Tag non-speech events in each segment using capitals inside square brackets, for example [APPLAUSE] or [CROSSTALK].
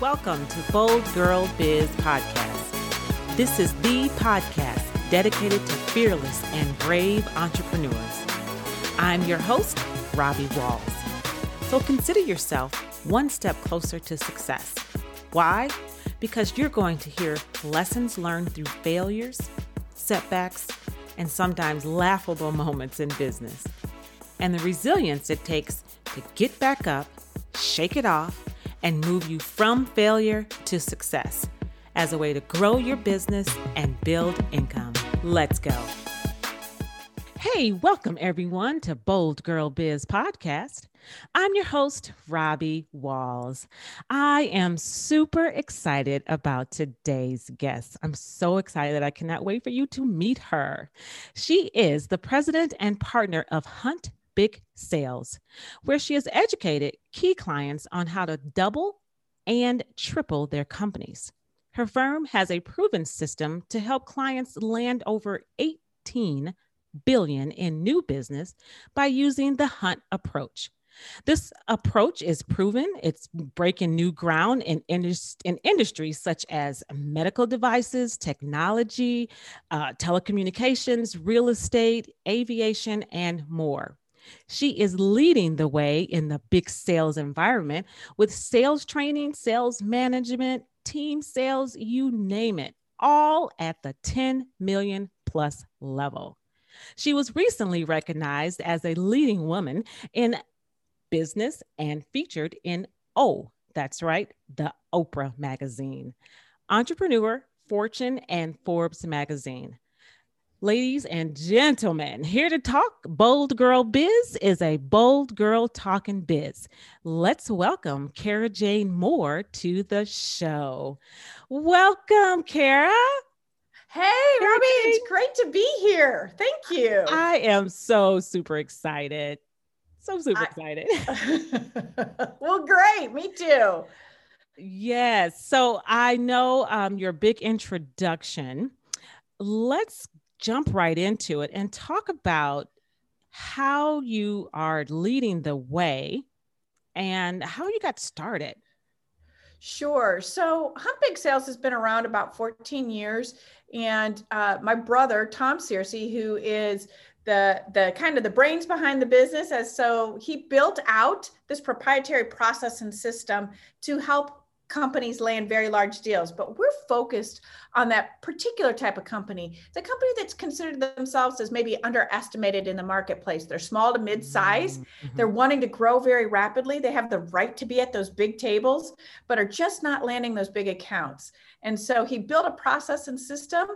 Welcome to Bold Girl Biz Podcast. This is the podcast dedicated to fearless and brave entrepreneurs. I'm your host, Robbie Walls. So consider yourself one step closer to success. Why? Because you're going to hear lessons learned through failures, setbacks, and sometimes laughable moments in business, and the resilience it takes to get back up, shake it off, and move you from failure to success as a way to grow your business and build income. Let's go. Hey, welcome everyone to Bold Girl Biz Podcast. I'm your host, Robbie Walls. I am super excited about today's guest. I'm so excited that I cannot wait for you to meet her. She is the president and partner of Hunt Big Sales, where she has educated key clients on how to double and triple their companies. Her firm has a proven system to help clients land over 18 billion in new business by using the hunt approach. This approach is proven. It's breaking new ground in, in industries such as medical devices, technology, uh, telecommunications, real estate, aviation, and more. She is leading the way in the big sales environment with sales training, sales management, team sales, you name it, all at the 10 million plus level. She was recently recognized as a leading woman in business and featured in Oh, that's right, the Oprah magazine, Entrepreneur, Fortune, and Forbes magazine. Ladies and gentlemen, here to talk Bold Girl Biz is a bold girl talking biz. Let's welcome Kara Jane Moore to the show. Welcome, Kara. Hey, Robbie, it's great to be here. Thank you. I am so super excited. So super I, excited. [LAUGHS] [LAUGHS] well, great. Me too. Yes. So I know um, your big introduction. Let's jump right into it and talk about how you are leading the way and how you got started. Sure. So Big Sales has been around about 14 years. And uh, my brother, Tom Searcy, who is the the kind of the brains behind the business as so he built out this proprietary process and system to help companies land very large deals, but we're focused on that particular type of company. The company that's considered themselves as maybe underestimated in the marketplace. They're small to mid size. Mm-hmm. They're wanting to grow very rapidly. They have the right to be at those big tables, but are just not landing those big accounts. And so he built a process and system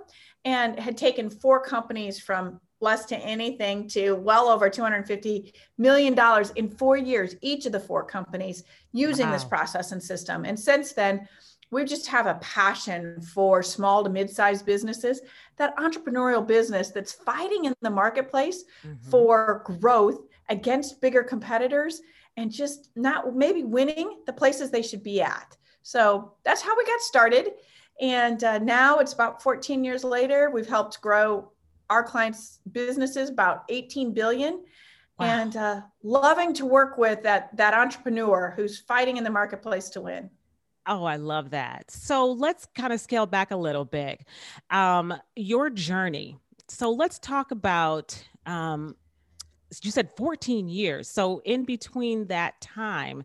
and had taken four companies from less to anything to well over 250 million dollars in four years each of the four companies using wow. this process and system and since then we just have a passion for small to mid-sized businesses that entrepreneurial business that's fighting in the marketplace mm-hmm. for growth against bigger competitors and just not maybe winning the places they should be at so that's how we got started and uh, now it's about 14 years later we've helped grow our clients' businesses about 18 billion. Wow. And uh, loving to work with that that entrepreneur who's fighting in the marketplace to win. Oh, I love that. So let's kind of scale back a little bit. Um, your journey. So let's talk about. Um, you said 14 years. So in between that time,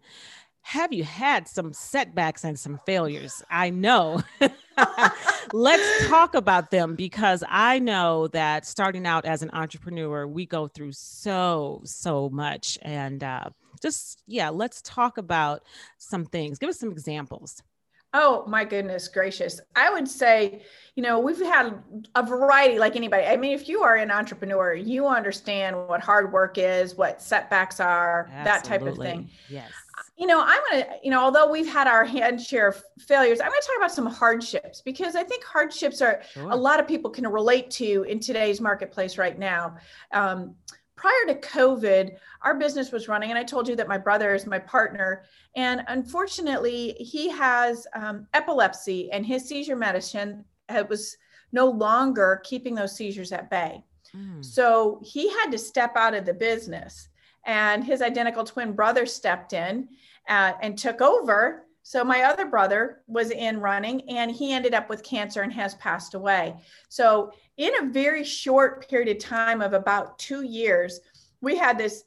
have you had some setbacks and some failures? I know. [LAUGHS] Let's talk about them because I know that starting out as an entrepreneur, we go through so, so much. And uh, just, yeah, let's talk about some things. Give us some examples. Oh my goodness gracious. I would say, you know, we've had a variety like anybody. I mean, if you are an entrepreneur, you understand what hard work is, what setbacks are, Absolutely. that type of thing. Yes you know, I'm going to, you know, although we've had our hand share of failures, I'm going to talk about some hardships because I think hardships are sure. a lot of people can relate to in today's marketplace right now. Um, prior to COVID, our business was running, and I told you that my brother is my partner. And unfortunately, he has um, epilepsy, and his seizure medicine was no longer keeping those seizures at bay. Mm. So he had to step out of the business and his identical twin brother stepped in uh, and took over So my other brother was in running and he ended up with cancer and has passed away. So in a very short period of time of about 2 years, we had this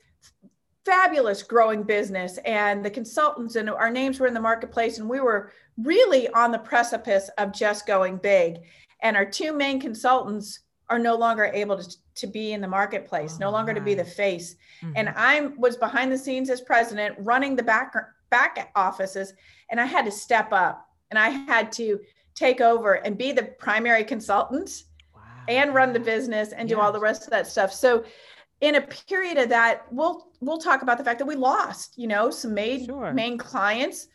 fabulous growing business and the consultants and our names were in the marketplace and we were really on the precipice of just going big and our two main consultants are no longer able to, to be in the marketplace oh, no longer to be the face mm-hmm. and i was behind the scenes as president running the back back offices and i had to step up and i had to take over and be the primary consultant wow. and run the business and yes. do all the rest of that stuff so in a period of that we'll we'll talk about the fact that we lost you know some main sure. main clients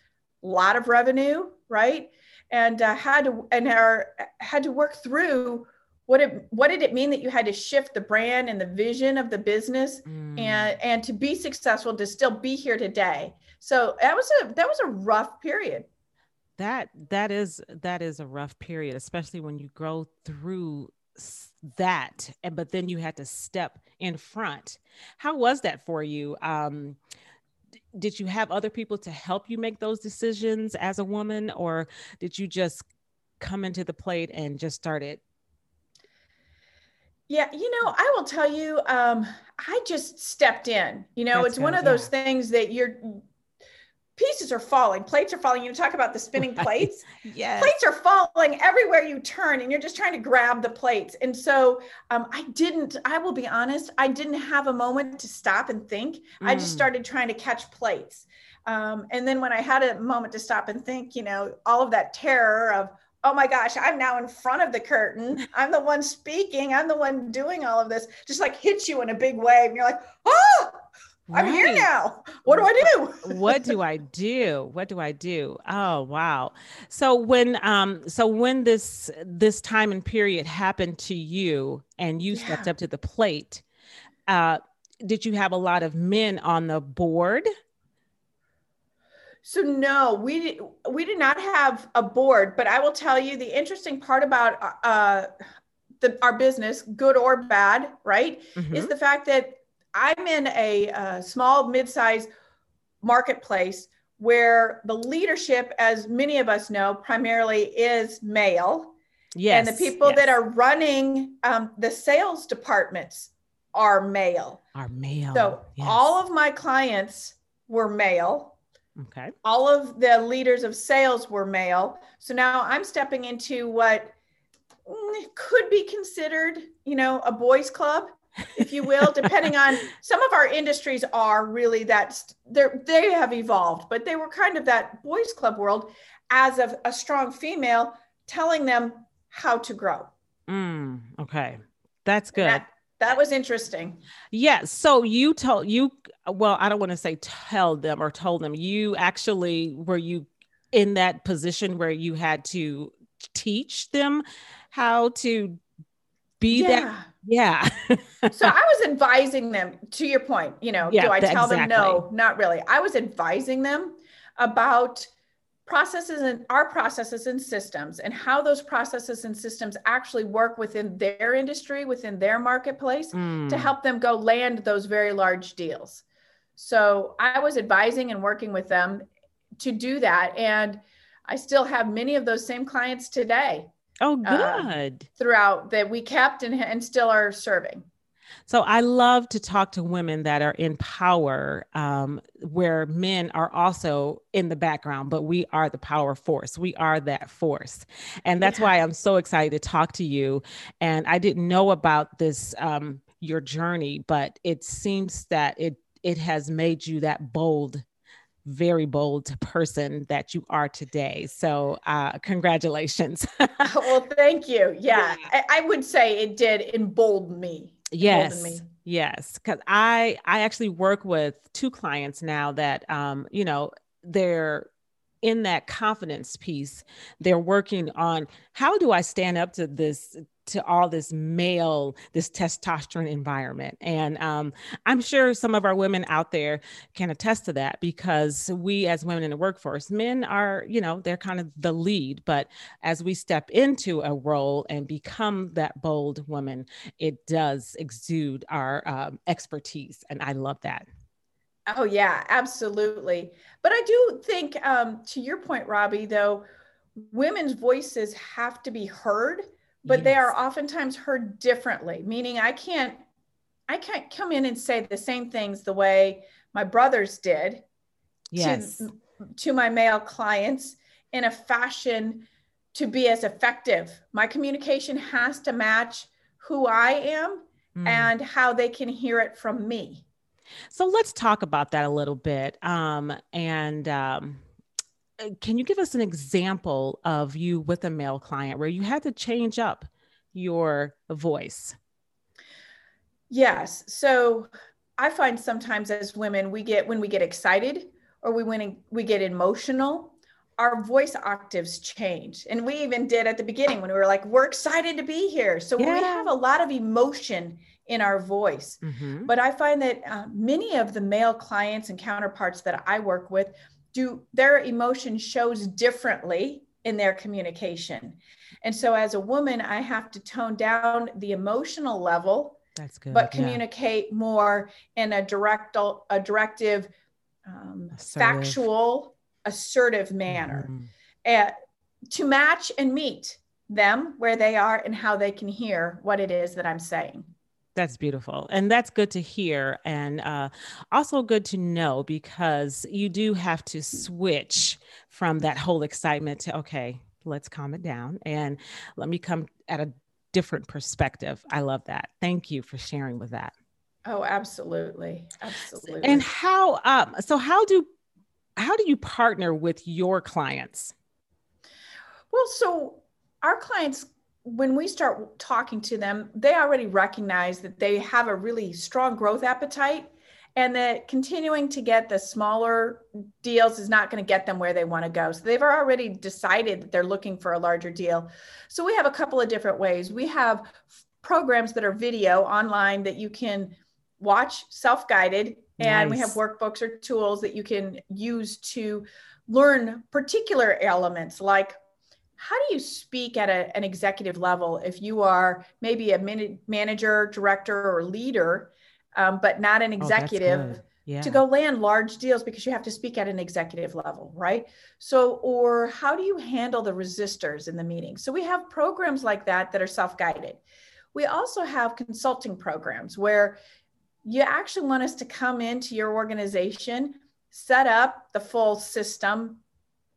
a lot of revenue right and uh, had to and our, had to work through what it what did it mean that you had to shift the brand and the vision of the business mm. and and to be successful to still be here today? So that was a that was a rough period. That that is that is a rough period especially when you grow through that and but then you had to step in front. How was that for you? Um did you have other people to help you make those decisions as a woman or did you just come into the plate and just started yeah, you know, I will tell you, um, I just stepped in. You know, That's it's good, one of those things that you're pieces are falling, plates are falling. You talk about the spinning right. plates. [LAUGHS] yes. Plates are falling everywhere you turn, and you're just trying to grab the plates. And so um, I didn't, I will be honest, I didn't have a moment to stop and think. Mm. I just mm. started trying to catch plates. Um, and then when I had a moment to stop and think, you know, all of that terror of, oh my gosh, I'm now in front of the curtain. I'm the one speaking. I'm the one doing all of this. Just like hits you in a big wave. And you're like, oh, I'm here now. What do I do? what do I do? What do I do? Oh wow. So when um so when this this time and period happened to you and you yeah. stepped up to the plate, uh did you have a lot of men on the board? So no, we did, we did not have a board, but I will tell you the interesting part about uh, the, our business, good or bad, right, mm-hmm. is the fact that I'm in a, a small, mid-sized marketplace where the leadership, as many of us know, primarily is male. Yes. And the people yes. that are running um, the sales departments are male. Are male. So yes. all of my clients were male Okay. All of the leaders of sales were male. So now I'm stepping into what could be considered, you know, a boys club, if you will, [LAUGHS] depending on some of our industries are really that they're they have evolved, but they were kind of that boys club world as of a strong female telling them how to grow. Mm, okay. That's good. That, that was interesting. Yes. Yeah, so you told you well, I don't want to say tell them or told them. You actually were you in that position where you had to teach them how to be yeah. that yeah so i was advising them to your point you know yeah, do i tell exactly. them no not really i was advising them about processes and our processes and systems and how those processes and systems actually work within their industry within their marketplace mm. to help them go land those very large deals. So i was advising and working with them to do that and i still have many of those same clients today oh uh, good. uh, throughout that we kept and, and still are serving so I love to talk to women that are in power, um, where men are also in the background, but we are the power force. We are that force. And that's yeah. why I'm so excited to talk to you. And I didn't know about this, um, your journey, but it seems that it it has made you that bold very bold person that you are today. So, uh, congratulations. [LAUGHS] well, thank you. Yeah. I, I, would say it did embolden me yes yes because i i actually work with two clients now that um you know they're in that confidence piece. They're working on how do i stand up to this to all this male, this testosterone environment. And um, I'm sure some of our women out there can attest to that because we, as women in the workforce, men are, you know, they're kind of the lead. But as we step into a role and become that bold woman, it does exude our um, expertise. And I love that. Oh, yeah, absolutely. But I do think, um, to your point, Robbie, though, women's voices have to be heard, but yes. they are oftentimes heard differently, meaning I can't. I can't come in and say the same things the way my brothers did yes. to, to my male clients in a fashion to be as effective. My communication has to match who I am mm. and how they can hear it from me. So let's talk about that a little bit. Um, and um, can you give us an example of you with a male client where you had to change up your voice? Yes. So I find sometimes as women, we get when we get excited or we when we get emotional, our voice octaves change. And we even did at the beginning when we were like, we're excited to be here. So yeah. we have a lot of emotion in our voice. Mm-hmm. But I find that uh, many of the male clients and counterparts that I work with do their emotion shows differently in their communication. And so as a woman, I have to tone down the emotional level. That's good. But communicate yeah. more in a direct, a directive, um, factual, assertive manner, mm-hmm. uh, to match and meet them where they are and how they can hear what it is that I'm saying. That's beautiful. And that's good to hear. And uh, also good to know because you do have to switch from that whole excitement to, okay, let's calm it down and let me come at a different perspective. I love that. Thank you for sharing with that. Oh, absolutely. Absolutely. And how, um, so how do, how do you partner with your clients? Well, so our clients when we start talking to them, they already recognize that they have a really strong growth appetite and that continuing to get the smaller deals is not going to get them where they want to go. So they've already decided that they're looking for a larger deal. So we have a couple of different ways. We have programs that are video online that you can watch self guided, and nice. we have workbooks or tools that you can use to learn particular elements like how do you speak at a, an executive level if you are maybe a manager, director, or leader, um, but not an oh, executive? Oh, yeah. to go land large deals because you have to speak at an executive level, right? So, or how do you handle the resistors in the meeting? So, we have programs like that that are self guided. We also have consulting programs where you actually want us to come into your organization, set up the full system,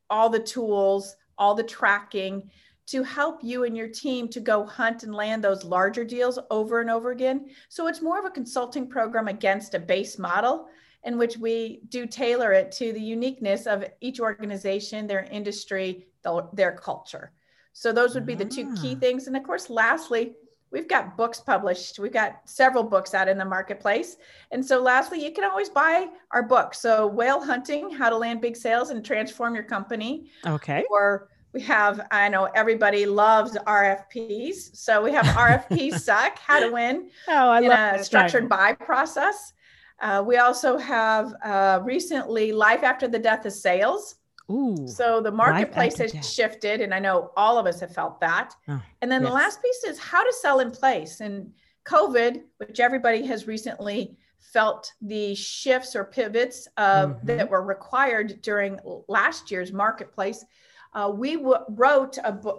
all the tools, all the tracking to help you and your team to go hunt and land those larger deals over and over again. So it's more of a consulting program against a base model in which we do tailor it to the uniqueness of each organization, their industry, their culture. So those would be the two key ah. things. And of course, lastly, we've got books published. We've got several books out in the marketplace. And so lastly, you can always buy our book. So Whale Hunting, How to Land Big Sales and Transform Your Company. Okay. Or we have, I know everybody loves RFPs. So we have RFP [LAUGHS] Suck, How to Win oh, I in love a structured buy process. Uh, we also have uh, recently Life After the Death of Sales Ooh, so the marketplace has shifted, and I know all of us have felt that. Oh, and then yes. the last piece is how to sell in place. And COVID, which everybody has recently felt the shifts or pivots uh, mm-hmm. that were required during last year's marketplace. Uh, we w- wrote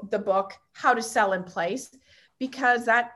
the book "How to Sell in Place" because that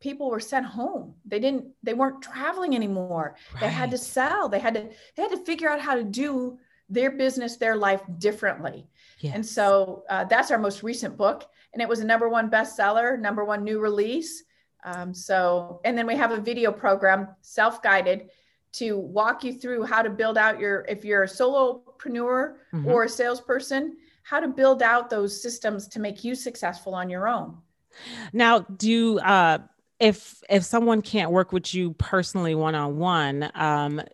people were sent home. They didn't. They weren't traveling anymore. Right. They had to sell. They had to. They had to figure out how to do their business, their life differently. Yes. And so uh, that's our most recent book. And it was a number one bestseller, number one new release. Um, so, and then we have a video program, self guided, to walk you through how to build out your, if you're a solopreneur mm-hmm. or a salesperson, how to build out those systems to make you successful on your own. Now, do uh, if if someone can't work with you personally one on one,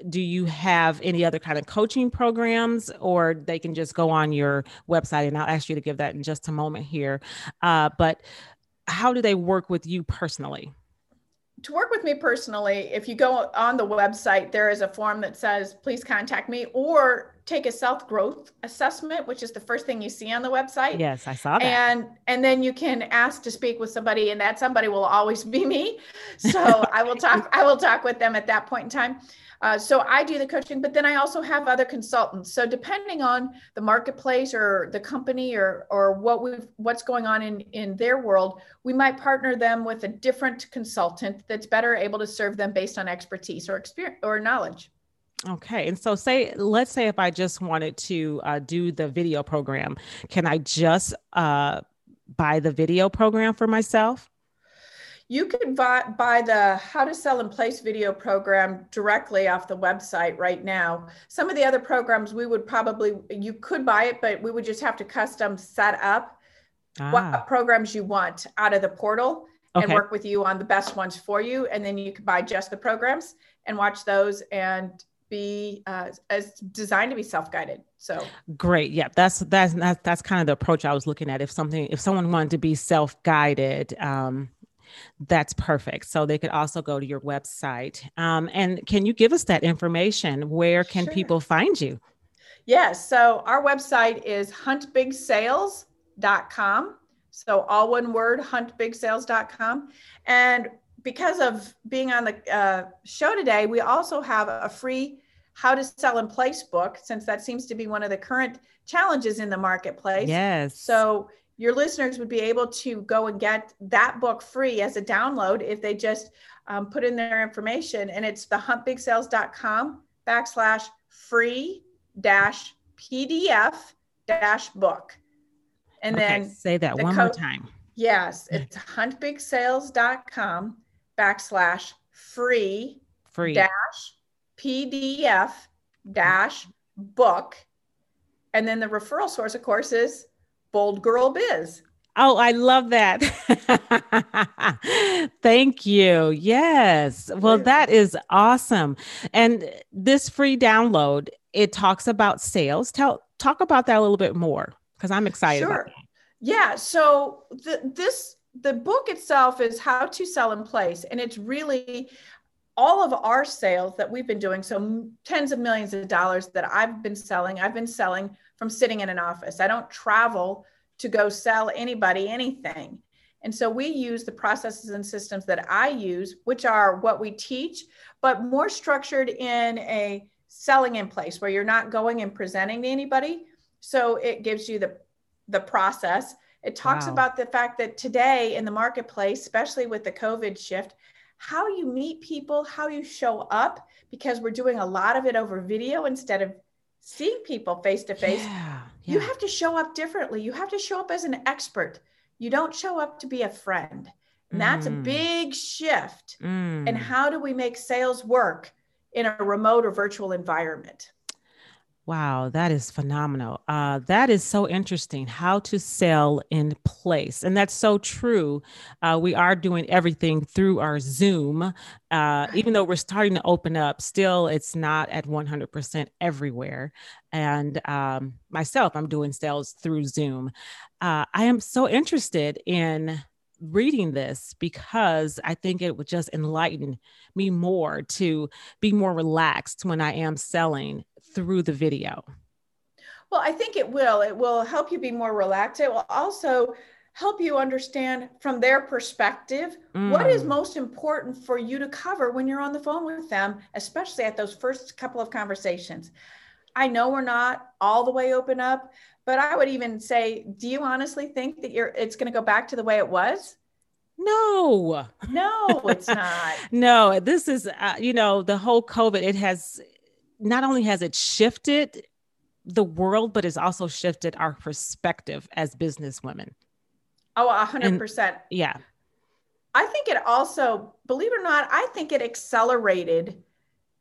do you have any other kind of coaching programs, or they can just go on your website? And I'll ask you to give that in just a moment here. Uh, but how do they work with you personally? To work with me personally, if you go on the website, there is a form that says, please contact me, or take a self growth assessment, which is the first thing you see on the website. Yes, I saw that. And and then you can ask to speak with somebody, and that somebody will always be me. So [LAUGHS] I will talk. I will talk with them at that point in time. Uh, so I do the coaching, but then I also have other consultants. So depending on the marketplace or the company or or what we what's going on in in their world, we might partner them with a different consultant that's better able to serve them based on expertise or experience or knowledge. Okay. And so, say, let's say if I just wanted to uh, do the video program, can I just uh, buy the video program for myself? You can buy, buy the How to Sell in Place video program directly off the website right now. Some of the other programs we would probably, you could buy it, but we would just have to custom set up ah. what programs you want out of the portal okay. and work with you on the best ones for you. And then you could buy just the programs and watch those and be uh, as designed to be self-guided so. Great yeah that's that's that's, that's kind of the approach i was looking at. If something if someone wanted to be self-guided um, that's perfect. So they could also go to your website. Um, and can you give us that information? Where can sure. people find you? Yes so our website is huntbigsales.com so all one word huntbigsales.com and because of being on the uh, show today, we also have a free how to sell in place book, since that seems to be one of the current challenges in the marketplace. Yes. So your listeners would be able to go and get that book free as a download if they just um, put in their information. And it's the huntbigsales.com backslash free dash PDF dash book. And okay, then say that one co- more time. Yes, it's huntbigsales.com backslash free, free dash PDF dash book. And then the referral source, of course, is Bold Girl Biz. Oh, I love that. [LAUGHS] Thank you. Yes. Well, that is awesome. And this free download, it talks about sales. Tell talk about that a little bit more because I'm excited. Sure. Yeah. So the, this the book itself is how to sell in place, and it's really all of our sales that we've been doing. So tens of millions of dollars that I've been selling. I've been selling from sitting in an office. I don't travel to go sell anybody anything. And so we use the processes and systems that I use, which are what we teach, but more structured in a selling in place where you're not going and presenting to anybody. So it gives you the the process. It talks wow. about the fact that today in the marketplace, especially with the COVID shift, how you meet people, how you show up, because we're doing a lot of it over video instead of seeing people face to face. You have to show up differently. You have to show up as an expert. You don't show up to be a friend. And that's mm. a big shift. Mm. And how do we make sales work in a remote or virtual environment? Wow, that is phenomenal. Uh, that is so interesting. How to sell in place. And that's so true. Uh, we are doing everything through our Zoom. Uh, even though we're starting to open up, still it's not at 100% everywhere. And um, myself, I'm doing sales through Zoom. Uh, I am so interested in reading this because I think it would just enlighten me more to be more relaxed when I am selling through the video? Well, I think it will. It will help you be more relaxed. It will also help you understand from their perspective mm. what is mm. most important for you to cover when you're on the phone with them, especially at those first couple of conversations. I know we're not all the way open up, but I would even say, do you honestly think that you're it's going to go back to the way it was? No. No, it's not. [LAUGHS] no, this is uh, you know, the whole COVID it has not only has it shifted the world, but it's also shifted our perspective as business women. Oh, a hundred percent. Yeah. I think it also, believe it or not, I think it accelerated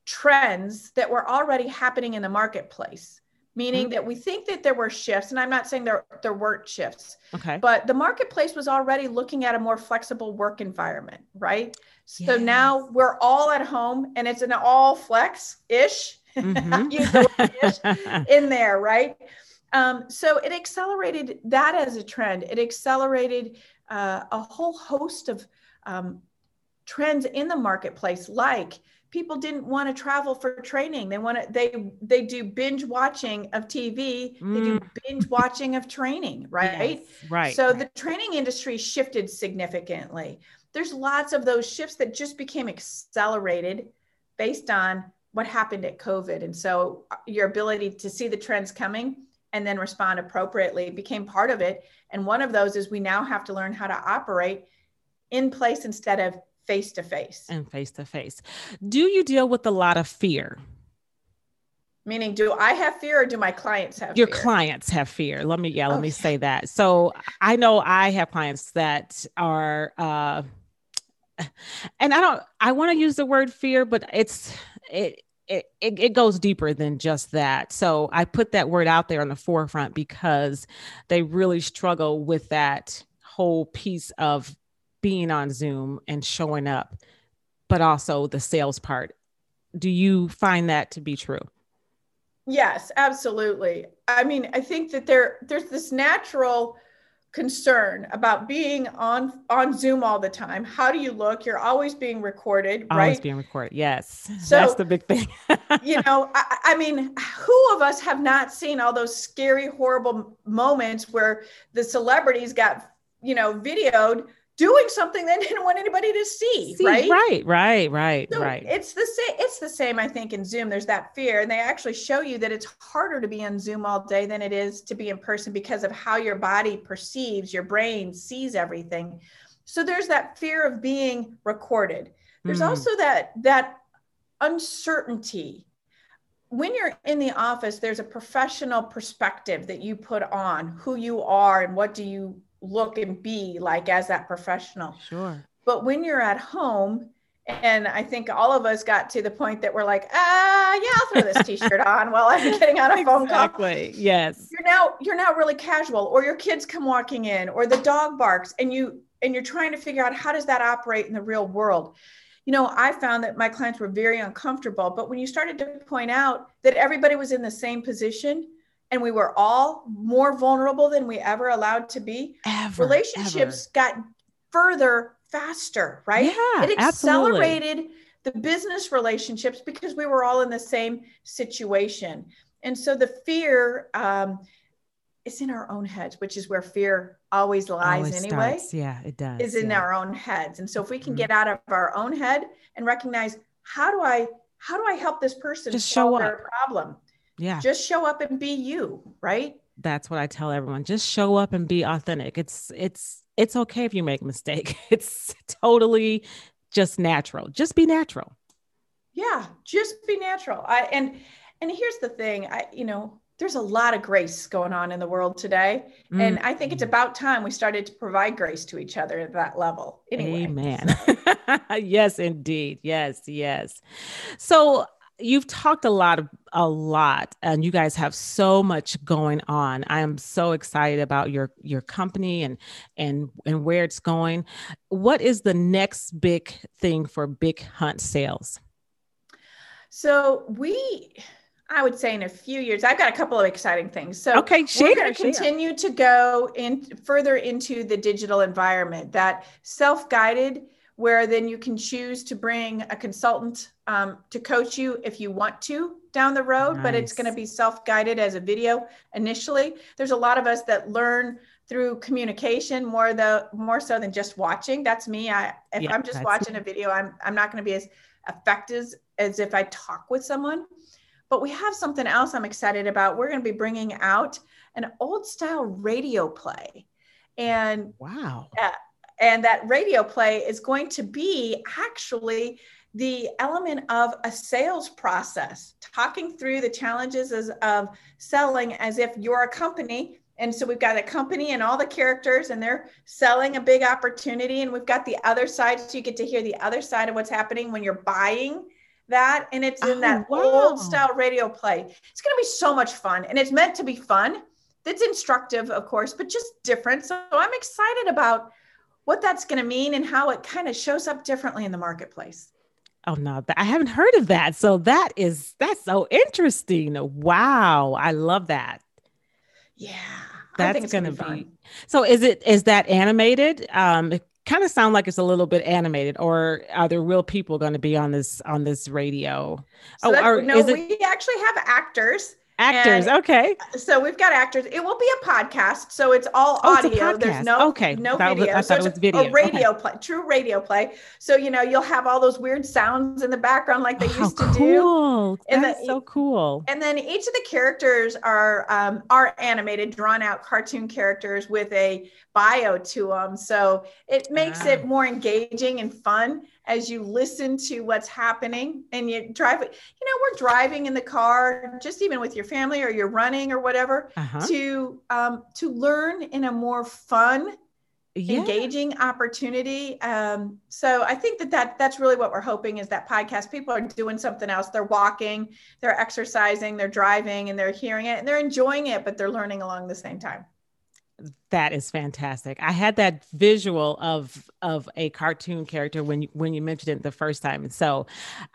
trends that were already happening in the marketplace. Meaning mm-hmm. that we think that there were shifts, and I'm not saying there there weren't shifts. Okay. But the marketplace was already looking at a more flexible work environment, right? So yes. now we're all at home and it's an all flex ish mm-hmm. [LAUGHS] [LAUGHS] in there, right? Um, so it accelerated that as a trend. It accelerated uh, a whole host of um, trends in the marketplace, like people didn't want to travel for training. They want to they they do binge watching of TV. Mm. They do mm. binge watching of training, [LAUGHS] right? Yes, right. So the training industry shifted significantly. There's lots of those shifts that just became accelerated based on what happened at COVID. And so uh, your ability to see the trends coming and then respond appropriately became part of it. And one of those is we now have to learn how to operate in place instead of face to face. And face to face. Do you deal with a lot of fear? Meaning, do I have fear or do my clients have Your fear? clients have fear. Let me, yeah, let okay. me say that. So I know I have clients that are, uh, [SIGHS] and I don't, I want to use the word fear, but it's, it, it, it, goes deeper than just that. So I put that word out there on the forefront because they really struggle with that whole piece of being on Zoom and showing up, but also the sales part. Do you find that to be true? Yes, absolutely. I mean, I think that there there's this natural concern about being on on Zoom all the time. How do you look? You're always being recorded, right? Always being recorded. Yes, [LAUGHS] so, that's the big thing. [LAUGHS] you know, I, I, mean, who of us have not seen all those scary, horrible moments where the celebrities got you know videoed doing something they [LAUGHS] didn't want anybody to see, see right? Right, right, right, so right. It's the same. It's the same. I think in Zoom, there's that fear, and they actually show you that it's harder to be on Zoom all day than it is to be in person because of how your body perceives, your brain sees everything. So there's that fear of being recorded. There's mm. also that that uncertainty when you're in the office there's a professional perspective that you put on who you are and what do you look and be like as that professional. Sure. But when you're at home, and I think all of us got to the point that we're like, ah, yeah, I'll throw this [LAUGHS] t-shirt on while I'm getting on a phone call. Exactly. Yes. You're now you're now really casual, or your kids come walking in, or the dog barks, and you and you're trying to figure out how does that operate in the real world. You know, I found that my clients were very uncomfortable, but when you started to point out that everybody was in the same position, and we were all more vulnerable than we ever allowed to be, ever, relationships ever. got further faster, right? Yeah, it accelerated absolutely. the business relationships because we were all in the same situation. And so the fear um, is in our own heads, which is where fear always lies always anyway. Starts. Yeah, it does. Is in yeah. our own heads. And so if we can mm-hmm. get out of our own head and recognize how do I how do I help this person Just solve show their problem? Yeah. Just show up and be you, right? That's what I tell everyone. Just show up and be authentic. It's it's it's okay if you make a mistake. [LAUGHS] It's totally just natural. Just be natural. Yeah, just be natural. I and and here's the thing, I you know, there's a lot of grace going on in the world today. Mm. And I think it's about time we started to provide grace to each other at that level. Anyway. Amen. [LAUGHS] yes, indeed. Yes, yes. So you've talked a lot of a lot and you guys have so much going on. I am so excited about your your company and and and where it's going. What is the next big thing for big hunt sales? So we I would say in a few years, I've got a couple of exciting things. So okay, share, we're going to continue to go in further into the digital environment, that self-guided where then you can choose to bring a consultant um, to coach you if you want to down the road, nice. but it's going to be self guided as a video initially. There's a lot of us that learn through communication more the more so than just watching. That's me. I if yeah, I'm just watching a video, I'm I'm not going to be as effective as if I talk with someone. But we have something else I'm excited about. We're going to be bringing out an old style radio play. And wow. Uh, and that radio play is going to be actually the element of a sales process, talking through the challenges as, of selling as if you're a company. And so we've got a company and all the characters, and they're selling a big opportunity. And we've got the other side, so you get to hear the other side of what's happening when you're buying that. And it's in oh, that wow. old style radio play. It's going to be so much fun. And it's meant to be fun. It's instructive, of course, but just different. So I'm excited about what that's going to mean and how it kind of shows up differently in the marketplace. Oh no, I haven't heard of that. So that is that's so interesting. Wow, I love that. Yeah, that's going to be. Fun. So is it is that animated? Um, it kind of sound like it's a little bit animated, or are there real people going to be on this on this radio? So oh, or, no, it... we actually have actors. Actors, and okay. So we've got actors. It will be a podcast, so it's all oh, audio. It's There's no okay, no video. Was, so it's video. a radio okay. play, true radio play. So you know you'll have all those weird sounds in the background like they oh, used to cool. do. And That's the, so cool. And then each of the characters are um, are animated, drawn out cartoon characters with a bio to them. So it makes it more engaging and fun as you listen to what's happening and you drive. You know, we're driving in the car, just even with your family or you're running or whatever, uh-huh. to um, to learn in a more fun, yeah. engaging opportunity. Um, so I think that, that that's really what we're hoping is that podcast people are doing something else. They're walking, they're exercising, they're driving, and they're hearing it and they're enjoying it, but they're learning along the same time. That is fantastic. I had that visual of of a cartoon character when you when you mentioned it the first time, and so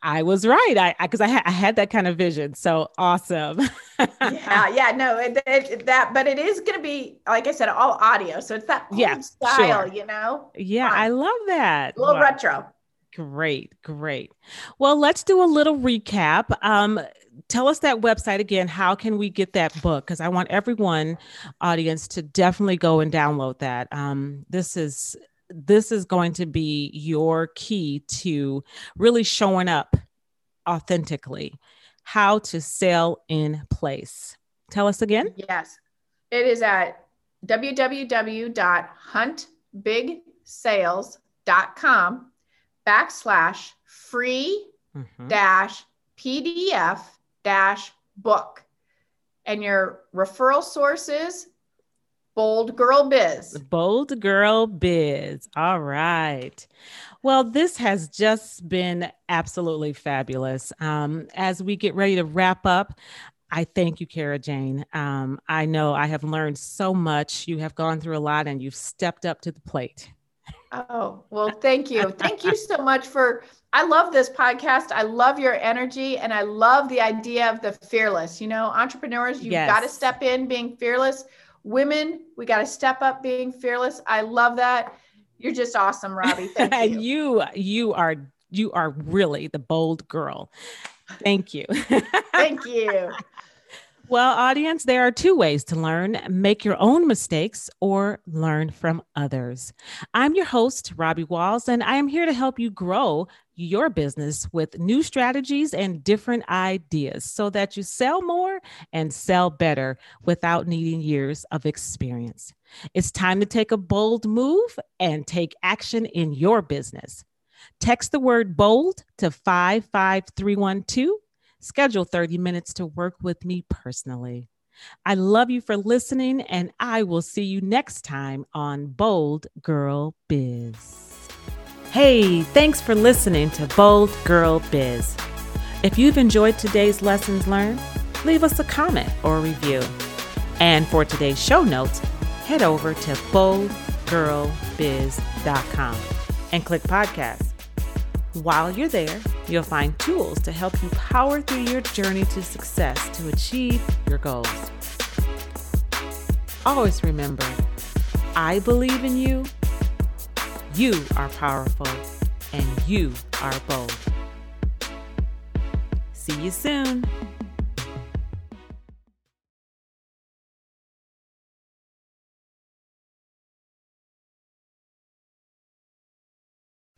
I was right. I because I, I, ha- I, had that kind of vision. So awesome. yeah, yeah, no, it, it, that, but it is going to be like I said, all audio, so it's that yeah, style, sure. you know. Yeah. I love that. A little wow. retro. Great, great. Well, let's do a little recap. Um, tell us that website again. How can we get that book? Because I want everyone, audience, to definitely go and download that. Um, this is this is going to be your key to really showing up authentically. How to sell in place. Tell us again. Yes, it is at www.huntbigsales.com backslash free mm-hmm. dash PDF dash book. And your referral sources, Bold Girl Biz. Bold Girl Biz. All right. Well, this has just been absolutely fabulous. Um, as we get ready to wrap up, I thank you, Kara Jane. Um, I know I have learned so much. You have gone through a lot and you've stepped up to the plate. Oh, well, thank you. Thank you so much for. I love this podcast. I love your energy and I love the idea of the fearless. You know, entrepreneurs, you've yes. got to step in being fearless. Women, we got to step up being fearless. I love that. You're just awesome, Robbie. Thank [LAUGHS] you. you you are you are really the bold girl. Thank you. [LAUGHS] Thank you. Well, audience, there are two ways to learn make your own mistakes or learn from others. I'm your host, Robbie Walls, and I am here to help you grow your business with new strategies and different ideas so that you sell more and sell better without needing years of experience. It's time to take a bold move and take action in your business. Text the word bold to 55312 Schedule 30 minutes to work with me personally. I love you for listening, and I will see you next time on Bold Girl Biz. Hey, thanks for listening to Bold Girl Biz. If you've enjoyed today's lessons learned, leave us a comment or a review. And for today's show notes, head over to boldgirlbiz.com and click podcast. While you're there, you'll find tools to help you power through your journey to success to achieve your goals. Always remember, I believe in you, you are powerful, and you are bold. See you soon.